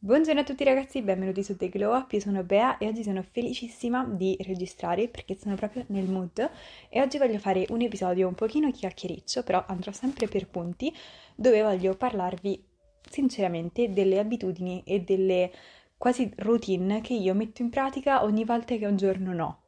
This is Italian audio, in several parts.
Buongiorno a tutti ragazzi, benvenuti su The Glow Up, io sono Bea e oggi sono felicissima di registrare perché sono proprio nel mood e oggi voglio fare un episodio un pochino chiacchiericcio, però andrò sempre per punti, dove voglio parlarvi sinceramente delle abitudini e delle quasi routine che io metto in pratica ogni volta che un giorno no.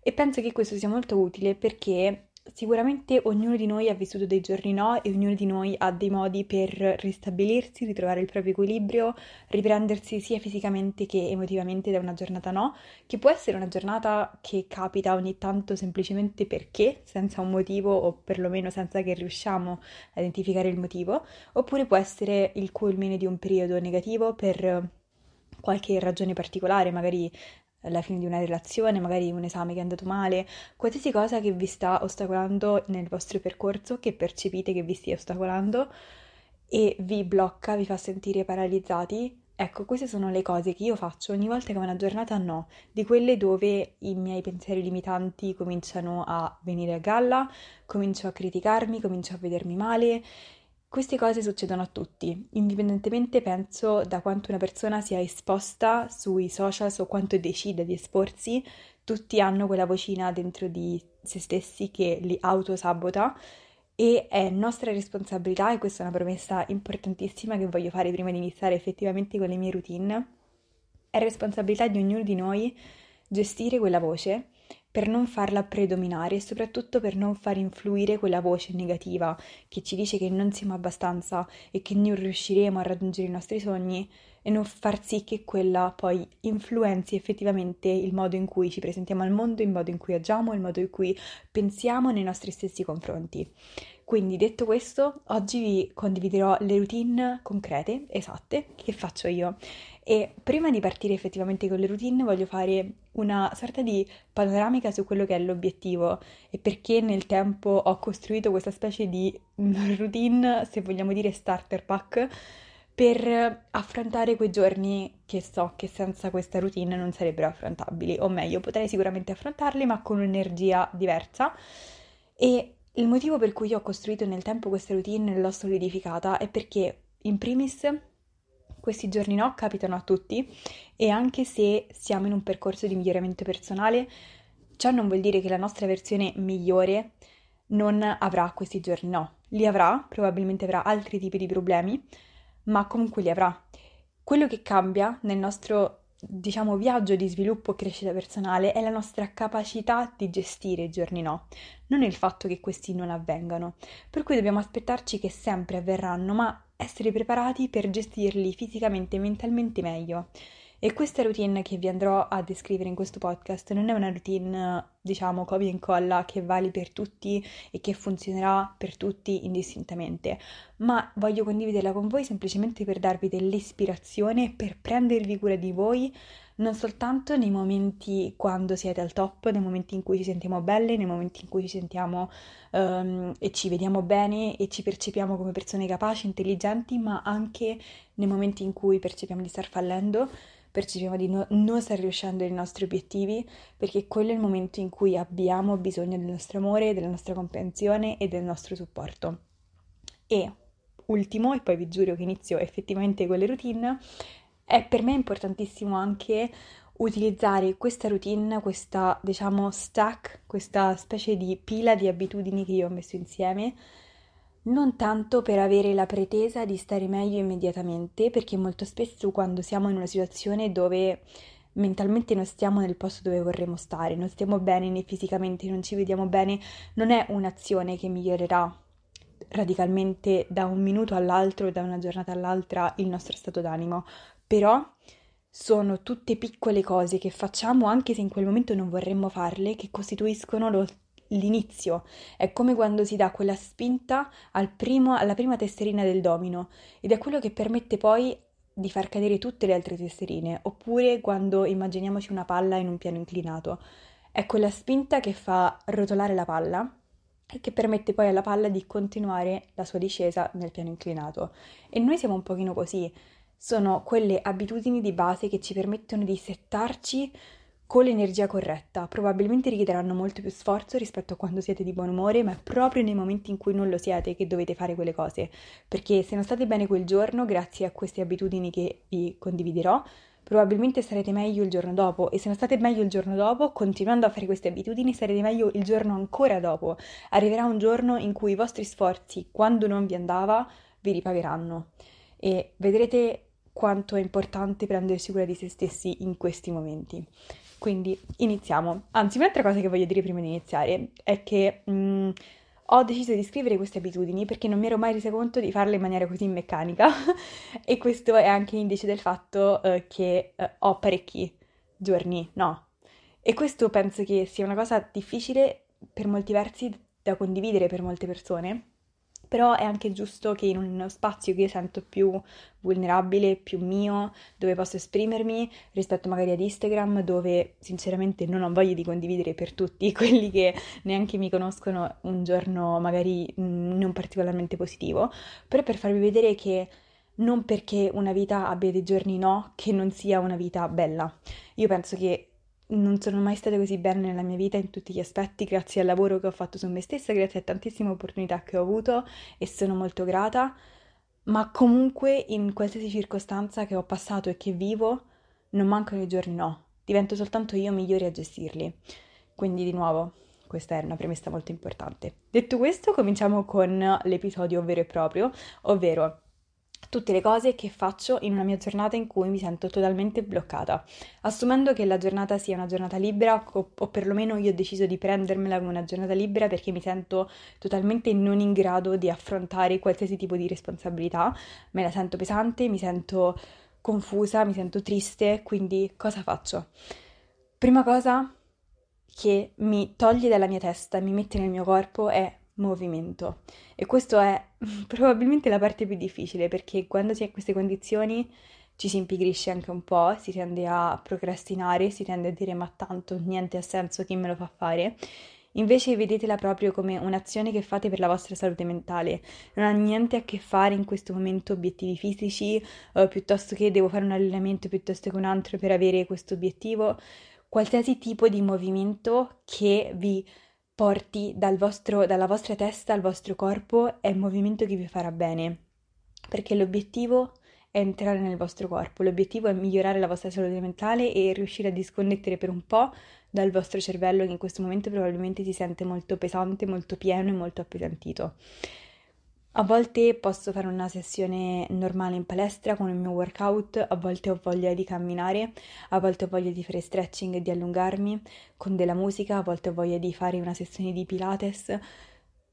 E penso che questo sia molto utile perché Sicuramente ognuno di noi ha vissuto dei giorni no e ognuno di noi ha dei modi per ristabilirsi, ritrovare il proprio equilibrio, riprendersi sia fisicamente che emotivamente da una giornata no, che può essere una giornata che capita ogni tanto semplicemente perché, senza un motivo o perlomeno senza che riusciamo a identificare il motivo, oppure può essere il culmine di un periodo negativo per qualche ragione particolare, magari la fine di una relazione, magari un esame che è andato male, qualsiasi cosa che vi sta ostacolando nel vostro percorso, che percepite che vi stia ostacolando e vi blocca, vi fa sentire paralizzati. Ecco, queste sono le cose che io faccio ogni volta che una giornata no, di quelle dove i miei pensieri limitanti cominciano a venire a galla, comincio a criticarmi, comincio a vedermi male queste cose succedono a tutti, indipendentemente penso da quanto una persona sia esposta sui social o quanto decide di esporsi, tutti hanno quella vocina dentro di se stessi che li autosabota e è nostra responsabilità, e questa è una promessa importantissima che voglio fare prima di iniziare effettivamente con le mie routine, è responsabilità di ognuno di noi gestire quella voce per non farla predominare e soprattutto per non far influire quella voce negativa che ci dice che non siamo abbastanza e che non riusciremo a raggiungere i nostri sogni e non far sì che quella poi influenzi effettivamente il modo in cui ci presentiamo al mondo, il modo in cui agiamo, il modo in cui pensiamo nei nostri stessi confronti. Quindi detto questo, oggi vi condividerò le routine concrete, esatte, che faccio io. E prima di partire effettivamente con le routine voglio fare una sorta di panoramica su quello che è l'obiettivo e perché nel tempo ho costruito questa specie di routine, se vogliamo dire starter pack, per affrontare quei giorni che so che senza questa routine non sarebbero affrontabili, o meglio, potrei sicuramente affrontarli, ma con un'energia diversa. E il motivo per cui ho costruito nel tempo questa routine e l'ho solidificata è perché, in primis, questi giorni no capitano a tutti e anche se siamo in un percorso di miglioramento personale, ciò non vuol dire che la nostra versione migliore non avrà questi giorni no. Li avrà, probabilmente avrà altri tipi di problemi, ma comunque li avrà. Quello che cambia nel nostro, diciamo, viaggio di sviluppo e crescita personale è la nostra capacità di gestire i giorni no, non il fatto che questi non avvengano. Per cui dobbiamo aspettarci che sempre avverranno, ma essere preparati per gestirli fisicamente e mentalmente meglio. E questa routine che vi andrò a descrivere in questo podcast non è una routine, diciamo, copia e incolla che vale per tutti e che funzionerà per tutti indistintamente, ma voglio condividerla con voi semplicemente per darvi dell'ispirazione, per prendervi cura di voi, non soltanto nei momenti quando siete al top, nei momenti in cui ci sentiamo belle, nei momenti in cui ci sentiamo um, e ci vediamo bene e ci percepiamo come persone capaci, intelligenti, ma anche nei momenti in cui percepiamo di star fallendo percepiamo di no, non star riuscendo ai nostri obiettivi, perché quello è il momento in cui abbiamo bisogno del nostro amore, della nostra comprensione e del nostro supporto. E ultimo, e poi vi giuro che inizio effettivamente con le routine, è per me importantissimo anche utilizzare questa routine, questa diciamo stack, questa specie di pila di abitudini che io ho messo insieme non tanto per avere la pretesa di stare meglio immediatamente, perché molto spesso quando siamo in una situazione dove mentalmente non stiamo nel posto dove vorremmo stare, non stiamo bene né fisicamente, non ci vediamo bene, non è un'azione che migliorerà radicalmente da un minuto all'altro, da una giornata all'altra il nostro stato d'animo, però sono tutte piccole cose che facciamo anche se in quel momento non vorremmo farle, che costituiscono lo l'inizio, è come quando si dà quella spinta al primo, alla prima tesserina del domino ed è quello che permette poi di far cadere tutte le altre tesserine, oppure quando immaginiamoci una palla in un piano inclinato. È quella spinta che fa rotolare la palla e che permette poi alla palla di continuare la sua discesa nel piano inclinato. E noi siamo un pochino così, sono quelle abitudini di base che ci permettono di settarci con l'energia corretta. Probabilmente richiederanno molto più sforzo rispetto a quando siete di buon umore, ma è proprio nei momenti in cui non lo siete che dovete fare quelle cose. Perché se non state bene quel giorno, grazie a queste abitudini che vi condividerò, probabilmente starete meglio il giorno dopo e se non state meglio il giorno dopo, continuando a fare queste abitudini, starete meglio il giorno ancora dopo. Arriverà un giorno in cui i vostri sforzi, quando non vi andava, vi ripagheranno e vedrete quanto è importante prendersi cura di se stessi in questi momenti. Quindi iniziamo. Anzi, un'altra cosa che voglio dire prima di iniziare è che mh, mm, ho deciso di scrivere queste abitudini perché non mi ero mai resa conto di farle in maniera così meccanica e questo è anche indice del fatto uh, che uh, ho parecchi giorni, no. E questo penso che sia una cosa difficile per molti versi da condividere per molte persone però è anche giusto che in uno spazio che io sento più vulnerabile, più mio, dove posso esprimermi rispetto magari ad Instagram, dove sinceramente non ho voglia di condividere per tutti quelli che neanche mi conoscono un giorno magari mm, non particolarmente positivo, però per farvi vedere che non perché una vita abbia dei giorni no, che non sia una vita bella. Io penso che non sono mai stata così bene nella mia vita in tutti gli aspetti, grazie al lavoro che ho fatto su me stessa, grazie a tantissime opportunità che ho avuto e sono molto grata, ma comunque in qualsiasi circostanza che ho passato e che vivo, non mancano i giorni no, divento soltanto io migliore a gestirli. Quindi di nuovo, questa è una premessa molto importante. Detto questo, cominciamo con l'episodio vero e proprio, ovvero tutte le cose che faccio in una mia giornata in cui mi sento totalmente bloccata. Assumendo che la giornata sia una giornata libera, o, o, perlomeno io ho deciso di prendermela come una giornata libera perché mi sento totalmente non in grado di affrontare qualsiasi tipo di responsabilità, me la sento pesante, mi sento confusa, mi sento triste, quindi cosa faccio? Prima cosa che mi toglie dalla mia testa e mi mette nel mio corpo è movimento. E questo è probabilmente la parte più difficile perché quando si è in queste condizioni ci si impigrisce anche un po', si tende a procrastinare, si tende a dire ma tanto niente ha senso, chi me lo fa fare? Invece vedetela proprio come un'azione che fate per la vostra salute mentale. Non ha niente a che fare in questo momento obiettivi fisici, eh, piuttosto che devo fare un allenamento piuttosto che un altro per avere questo obiettivo. Qualsiasi tipo di movimento che vi porti dal vostro, dalla vostra testa al vostro corpo è il movimento che vi farà bene, perché l'obiettivo è entrare nel vostro corpo, l'obiettivo è migliorare la vostra salute mentale e riuscire a disconnettere per un po' dal vostro cervello che in questo momento probabilmente si sente molto pesante, molto pieno e molto appesantito. A volte posso fare una sessione normale in palestra con il mio workout, a volte ho voglia di camminare, a volte ho voglia di fare stretching e di allungarmi con della musica, a volte ho voglia di fare una sessione di Pilates.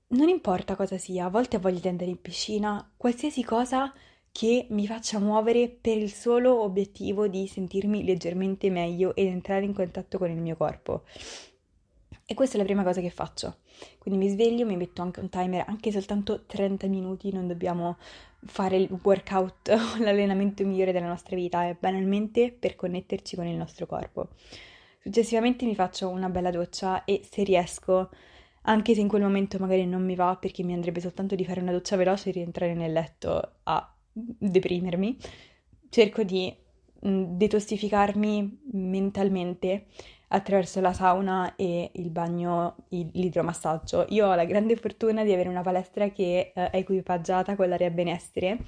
Non importa cosa sia, a volte ho voglia di andare in piscina, qualsiasi cosa che mi faccia muovere per il solo obiettivo di sentirmi leggermente meglio ed entrare in contatto con il mio corpo. E questa è la prima cosa che faccio. Quindi mi sveglio, mi metto anche un timer, anche soltanto 30 minuti, non dobbiamo fare il workout l'allenamento migliore della nostra vita, è banalmente per connetterci con il nostro corpo. Successivamente mi faccio una bella doccia e se riesco, anche se in quel momento magari non mi va perché mi andrebbe soltanto di fare una doccia veloce e rientrare nel letto a deprimermi, cerco di detossificarmi mentalmente attraverso la sauna e il bagno, l'idromassaggio. Io ho la grande fortuna di avere una palestra che eh, è equipaggiata con l'area benessere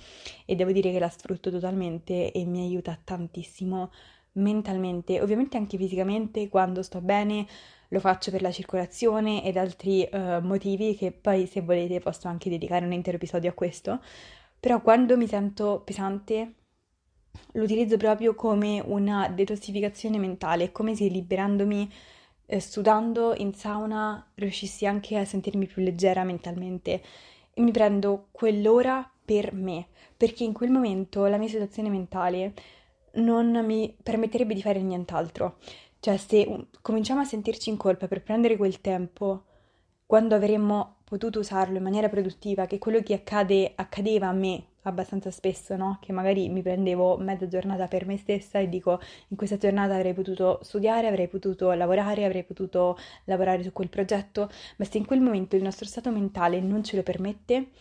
e devo dire che la sfrutto totalmente e mi aiuta tantissimo mentalmente, ovviamente anche fisicamente quando sto bene. Lo faccio per la circolazione ed altri uh, motivi che poi se volete posso anche dedicare un intero episodio a questo. Però quando mi sento pesante lo utilizzo proprio come una detossificazione mentale, come se liberandomi, eh, sudando in sauna, riuscissi anche a sentirmi più leggera mentalmente e mi prendo quell'ora per me, perché in quel momento la mia situazione mentale non mi permetterebbe di fare nient'altro. Cioè, se cominciamo a sentirci in colpa per prendere quel tempo, quando avremmo potuto usarlo in maniera produttiva, che quello che accade, accadeva a me abbastanza spesso, no? Che magari mi prendevo mezza giornata per me stessa e dico in questa giornata avrei potuto studiare, avrei potuto lavorare, avrei potuto lavorare su quel progetto, ma se in quel momento il nostro stato mentale non ce lo permette,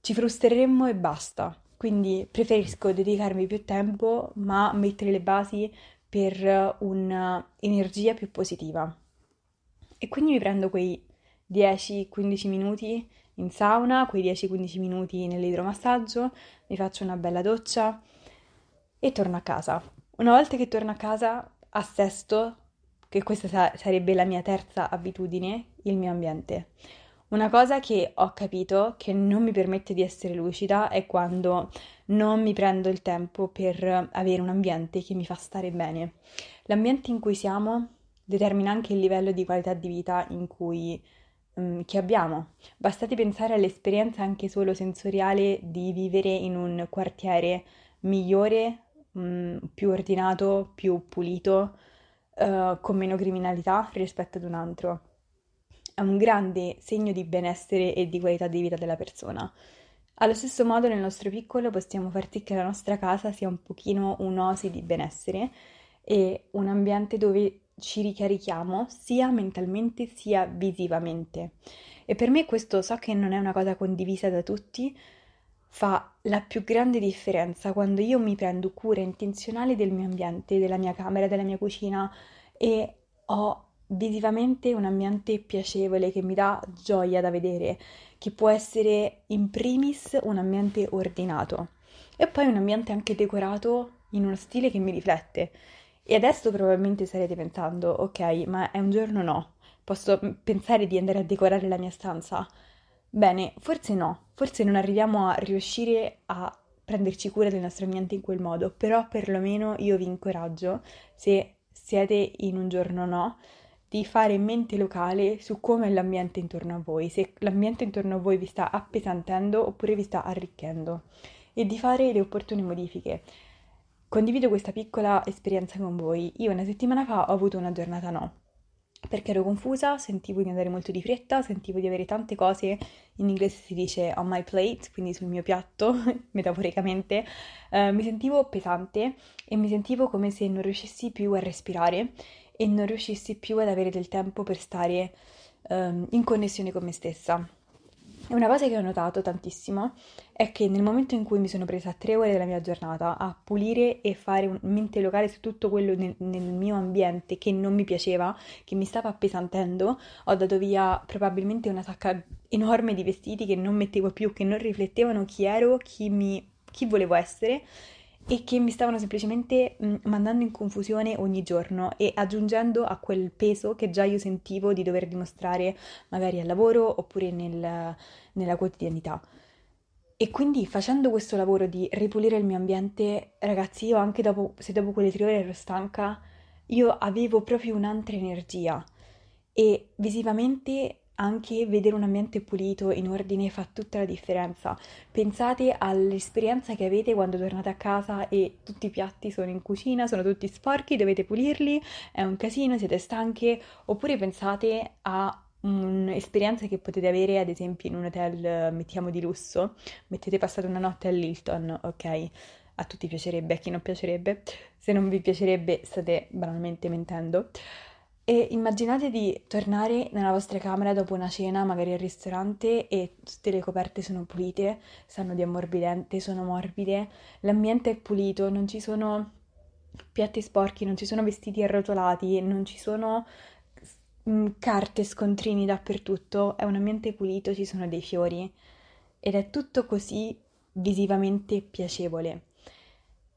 ci frustreremmo e basta. Quindi preferisco dedicarmi più tempo, ma mettere le basi per un'energia più positiva. E quindi mi prendo quei 10-15 minuti in sauna, quei 10-15 minuti nell'idromassaggio, mi faccio una bella doccia e torno a casa. Una volta che torno a casa, assesto, che questa sa- sarebbe la mia terza abitudine, il mio ambiente. Una cosa che ho capito che non mi permette di essere lucida è quando non mi prendo il tempo per avere un ambiente che mi fa stare bene. L'ambiente in cui siamo determina anche il livello di qualità di vita in cui Mm, che abbiamo. Bastate pensare all'esperienza anche solo sensoriale di vivere in un quartiere migliore, mh, mm, più ordinato, più pulito, uh, con meno criminalità rispetto ad un altro. È un grande segno di benessere e di qualità di vita della persona. Allo stesso modo, nel nostro piccolo possiamo far sì che la nostra casa sia un pochino un'oasi di benessere e un ambiente dove ci ricarichiamo sia mentalmente sia visivamente. E per me questo so che non è una cosa condivisa da tutti, fa la più grande differenza quando io mi prendo cura intenzionale del mio ambiente, della mia camera, della mia cucina e ho visivamente un ambiente piacevole che mi dà gioia da vedere, che può essere in primis un ambiente ordinato e poi un ambiente anche decorato in uno stile che mi riflette e adesso probabilmente starete pensando, ok, ma è un giorno no, posso pensare di andare a decorare la mia stanza? Bene, forse no, forse non arriviamo a riuscire a prenderci cura del nostro ambiente in quel modo, però perlomeno io vi incoraggio, se siete in un giorno no, di fare mente locale su come è l'ambiente intorno a voi, se l'ambiente intorno a voi vi sta appesantendo oppure vi sta arricchendo e di fare le opportune modifiche. Condivido questa piccola esperienza con voi. Io una settimana fa ho avuto una giornata no, perché ero confusa, sentivo di andare molto di fretta, sentivo di avere tante cose, in inglese si dice on my plate, quindi sul mio piatto, metaforicamente, uh, mi sentivo pesante e mi sentivo come se non riuscissi più a respirare e non riuscissi più ad avere del tempo per stare um, in connessione con me stessa. Una cosa che ho notato tantissimo è che nel momento in cui mi sono presa tre ore della mia giornata a pulire e fare un mente locale su tutto quello nel, nel, mio ambiente che non mi piaceva, che mi stava appesantendo, ho dato via probabilmente una sacca enorme di vestiti che non mettevo più, che non riflettevano chi ero, chi, mi, chi volevo essere e che mi stavano semplicemente mh, mandando in confusione ogni giorno e aggiungendo a quel peso che già io sentivo di dover dimostrare magari al lavoro oppure nel, nella quotidianità. E quindi facendo questo lavoro di ripulire il mio ambiente, ragazzi, io anche dopo, se dopo quelle tre ore ero stanca, io avevo proprio un'altra energia e visivamente anche vedere un ambiente pulito, in ordine, fa tutta la differenza. Pensate all'esperienza che avete quando tornate a casa e tutti i piatti sono in cucina, sono tutti sporchi, dovete pulirli, è un casino, siete stanche, oppure pensate a un'esperienza che potete avere ad esempio in un hotel, mettiamo di lusso, mettete passate una notte all'Hilton, ok? A tutti piacerebbe, a chi non piacerebbe. Se non vi piacerebbe state banalmente mentendo. E immaginate di tornare nella vostra camera dopo una cena, magari al ristorante, e tutte le coperte sono pulite, sanno di ammorbidente, sono morbide, l'ambiente è pulito, non ci sono piatti sporchi, non ci sono vestiti arrotolati, non ci sono mm, carte, scontrini dappertutto, è un ambiente pulito, ci sono dei fiori ed è tutto così visivamente piacevole.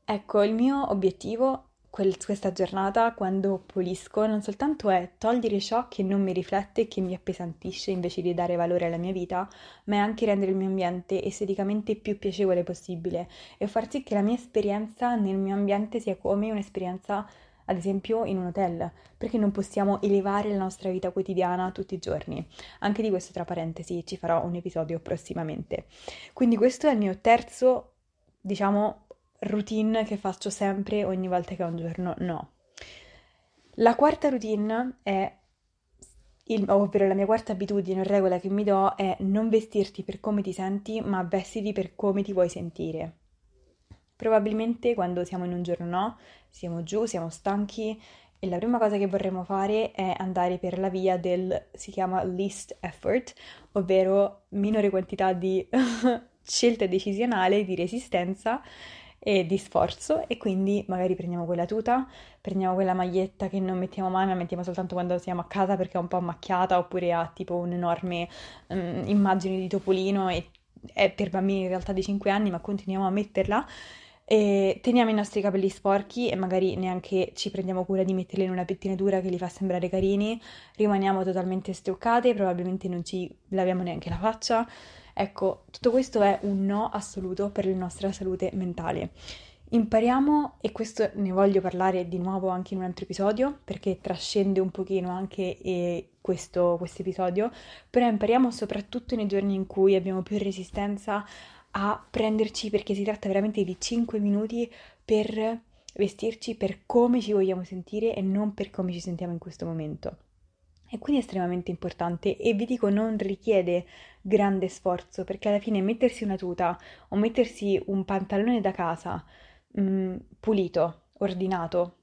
Ecco, il mio obiettivo quel, questa giornata quando pulisco non soltanto è togliere ciò che non mi riflette e che mi appesantisce invece di dare valore alla mia vita, ma è anche rendere il mio ambiente esteticamente più piacevole possibile e far sì che la mia esperienza nel mio ambiente sia come un'esperienza ad esempio in un hotel, perché non possiamo elevare la nostra vita quotidiana tutti i giorni. Anche di questo, tra parentesi, ci farò un episodio prossimamente. Quindi questo è il mio terzo, diciamo, routine che faccio sempre ogni volta che ho un giorno no. La quarta routine è il, ovvero la mia quarta abitudine o regola che mi do è non vestirti per come ti senti, ma vestiti per come ti vuoi sentire. Probabilmente quando siamo in un giorno no, siamo giù, siamo stanchi e la prima cosa che vorremmo fare è andare per la via del, si chiama least effort, ovvero minore quantità di scelta decisionale, di resistenza e di sforzo e quindi magari prendiamo quella tuta, prendiamo quella maglietta che non mettiamo mai ma mettiamo soltanto quando siamo a casa perché è un po' macchiata oppure ha tipo un'enorme um, immagine di topolino e è per bambini in realtà di 5 anni ma continuiamo a metterla e teniamo i nostri capelli sporchi e magari neanche ci prendiamo cura di metterli in una pettinatura che li fa sembrare carini, rimaniamo totalmente struccate, probabilmente non ci laviamo neanche la faccia. Ecco, tutto questo è un no assoluto per la nostra salute mentale. Impariamo, e questo ne voglio parlare di nuovo anche in un altro episodio, perché trascende un pochino anche eh, questo episodio, però impariamo soprattutto nei giorni in cui abbiamo più resistenza a prenderci, perché si tratta veramente di 5 minuti per vestirci per come ci vogliamo sentire e non per come ci sentiamo in questo momento. E quindi è estremamente importante e vi dico non richiede grande sforzo perché alla fine mettersi una tuta o mettersi un pantalone da casa mh, mm, pulito, ordinato,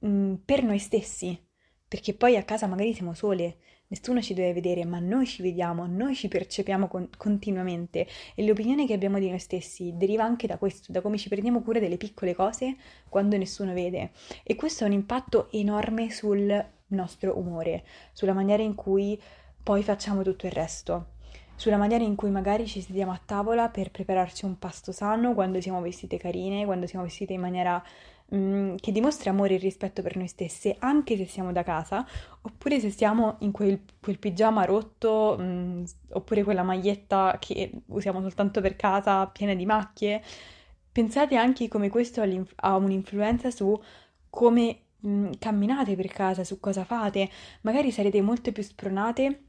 mh, mm, per noi stessi, perché poi a casa magari siamo sole, nessuno ci deve vedere, ma noi ci vediamo, noi ci percepiamo con- continuamente e l'opinione che abbiamo di noi stessi deriva anche da questo, da come ci prendiamo cura delle piccole cose quando nessuno vede. E questo ha un impatto enorme sul nostro umore, sulla maniera in cui poi facciamo tutto il resto, sulla maniera in cui magari ci sediamo a tavola per prepararci un pasto sano quando siamo vestite carine, quando siamo vestite in maniera mm, che dimostra amore e rispetto per noi stesse, anche se siamo da casa, oppure se siamo in quel, quel pigiama rotto, mh, mm, oppure quella maglietta che usiamo soltanto per casa, piena di macchie. Pensate anche come questo ha un'influenza su come mm, camminate per casa, su cosa fate, magari sarete molto più spronate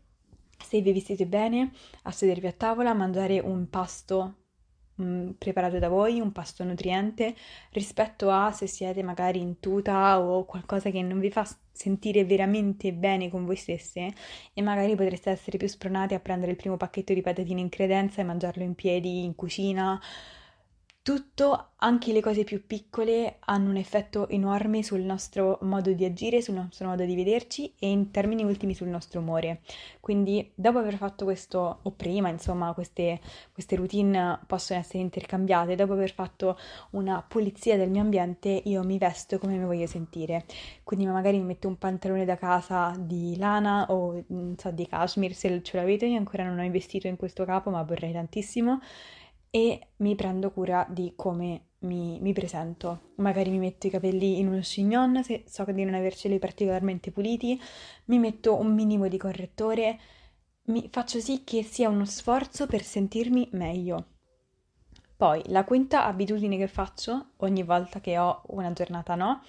se vi vestite bene a sedervi a tavola, a mangiare un pasto mm, preparato da voi, un pasto nutriente, rispetto a se siete magari in tuta o qualcosa che non vi fa sentire veramente bene con voi stesse e magari potreste essere più spronate a prendere il primo pacchetto di patatine in credenza e mangiarlo in piedi in cucina tutto, anche le cose più piccole, hanno un effetto enorme sul nostro modo di agire, sul nostro modo di vederci e in termini ultimi sul nostro umore. Quindi, dopo aver fatto questo, o prima, insomma, queste, queste routine possono essere intercambiate, dopo aver fatto una pulizia del mio ambiente, io mi vesto come mi voglio sentire. Quindi magari mi metto un pantalone da casa di lana o, so, di cashmere, se ce l'avete, io ancora non ho investito in questo capo, ma vorrei tantissimo e mi prendo cura di come mi, mi, presento. Magari mi metto i capelli in uno chignon se so di non averceli particolarmente puliti, mi metto un minimo di correttore, mi faccio sì che sia uno sforzo per sentirmi meglio. Poi la quinta abitudine che faccio ogni volta che ho una giornata no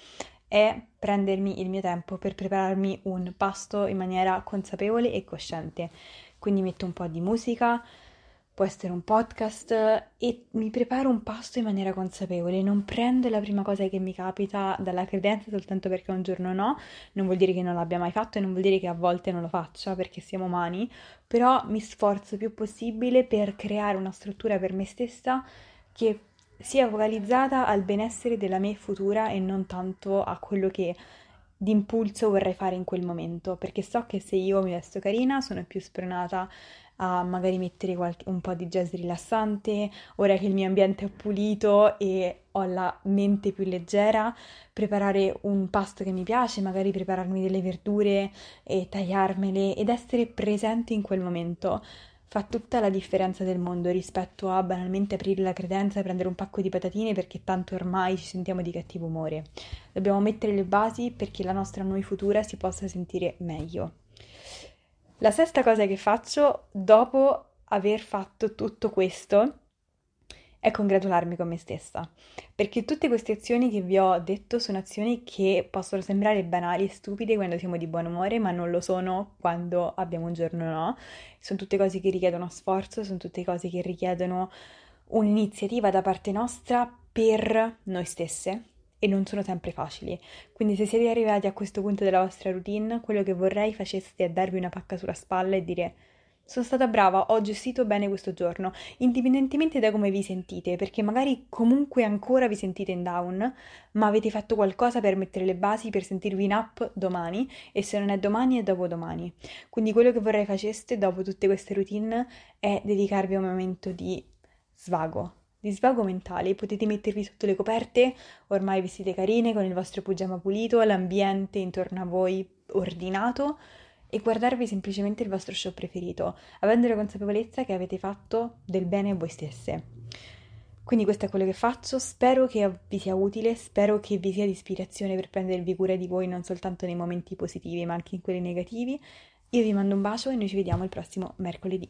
è prendermi il mio tempo per prepararmi un pasto in maniera consapevole e cosciente. Quindi metto un po' di musica, può essere un podcast e mi preparo un pasto in maniera consapevole, non prendo la prima cosa che mi capita dalla credenza soltanto perché un giorno no, non vuol dire che non l'abbia mai fatto e non vuol dire che a volte non lo faccia perché siamo umani, però mi sforzo più possibile per creare una struttura per me stessa che sia focalizzata al benessere della me futura e non tanto a quello che d'impulso vorrei fare in quel momento, perché so che se io mi vesto carina sono più spronata a magari mettere qualche, un po' di jazz rilassante, ora che il mio ambiente è pulito e ho la mente più leggera, preparare un pasto che mi piace, magari prepararmi delle verdure e tagliarmele ed essere presente in quel momento fa tutta la differenza del mondo rispetto a banalmente aprire la credenza e prendere un pacco di patatine perché tanto ormai ci sentiamo di cattivo umore. Dobbiamo mettere le basi perché la nostra noi futura si possa sentire meglio. La sesta cosa che faccio dopo aver fatto tutto questo è congratularmi con me stessa, perché tutte queste azioni che vi ho detto sono azioni che possono sembrare banali e stupide quando siamo di buon umore, ma non lo sono quando abbiamo un giorno no. Sono tutte cose che richiedono sforzo, sono tutte cose che richiedono un'iniziativa da parte nostra per noi stesse e non sono sempre facili. Quindi se siete arrivati a questo punto della vostra routine, quello che vorrei faceste è darvi una pacca sulla spalla e dire sono stata brava, ho gestito bene questo giorno, indipendentemente da come vi sentite, perché magari comunque ancora vi sentite in down, ma avete fatto qualcosa per mettere le basi per sentirvi in up domani e se non è domani è dopodomani. Quindi quello che vorrei faceste dopo tutte queste routine è dedicarvi a un momento di svago, di svago mentale. Potete mettervi sotto le coperte, ormai vestite carine con il vostro pigiama pulito, l'ambiente intorno a voi ordinato e guardarvi semplicemente il vostro show preferito, avendo la consapevolezza che avete fatto del bene a voi stesse. Quindi questo è quello che faccio, spero che vi sia utile, spero che vi sia di ispirazione per prendervi cura di voi non soltanto nei momenti positivi ma anche in quelli negativi. Io vi mando un bacio e noi ci vediamo il prossimo mercoledì.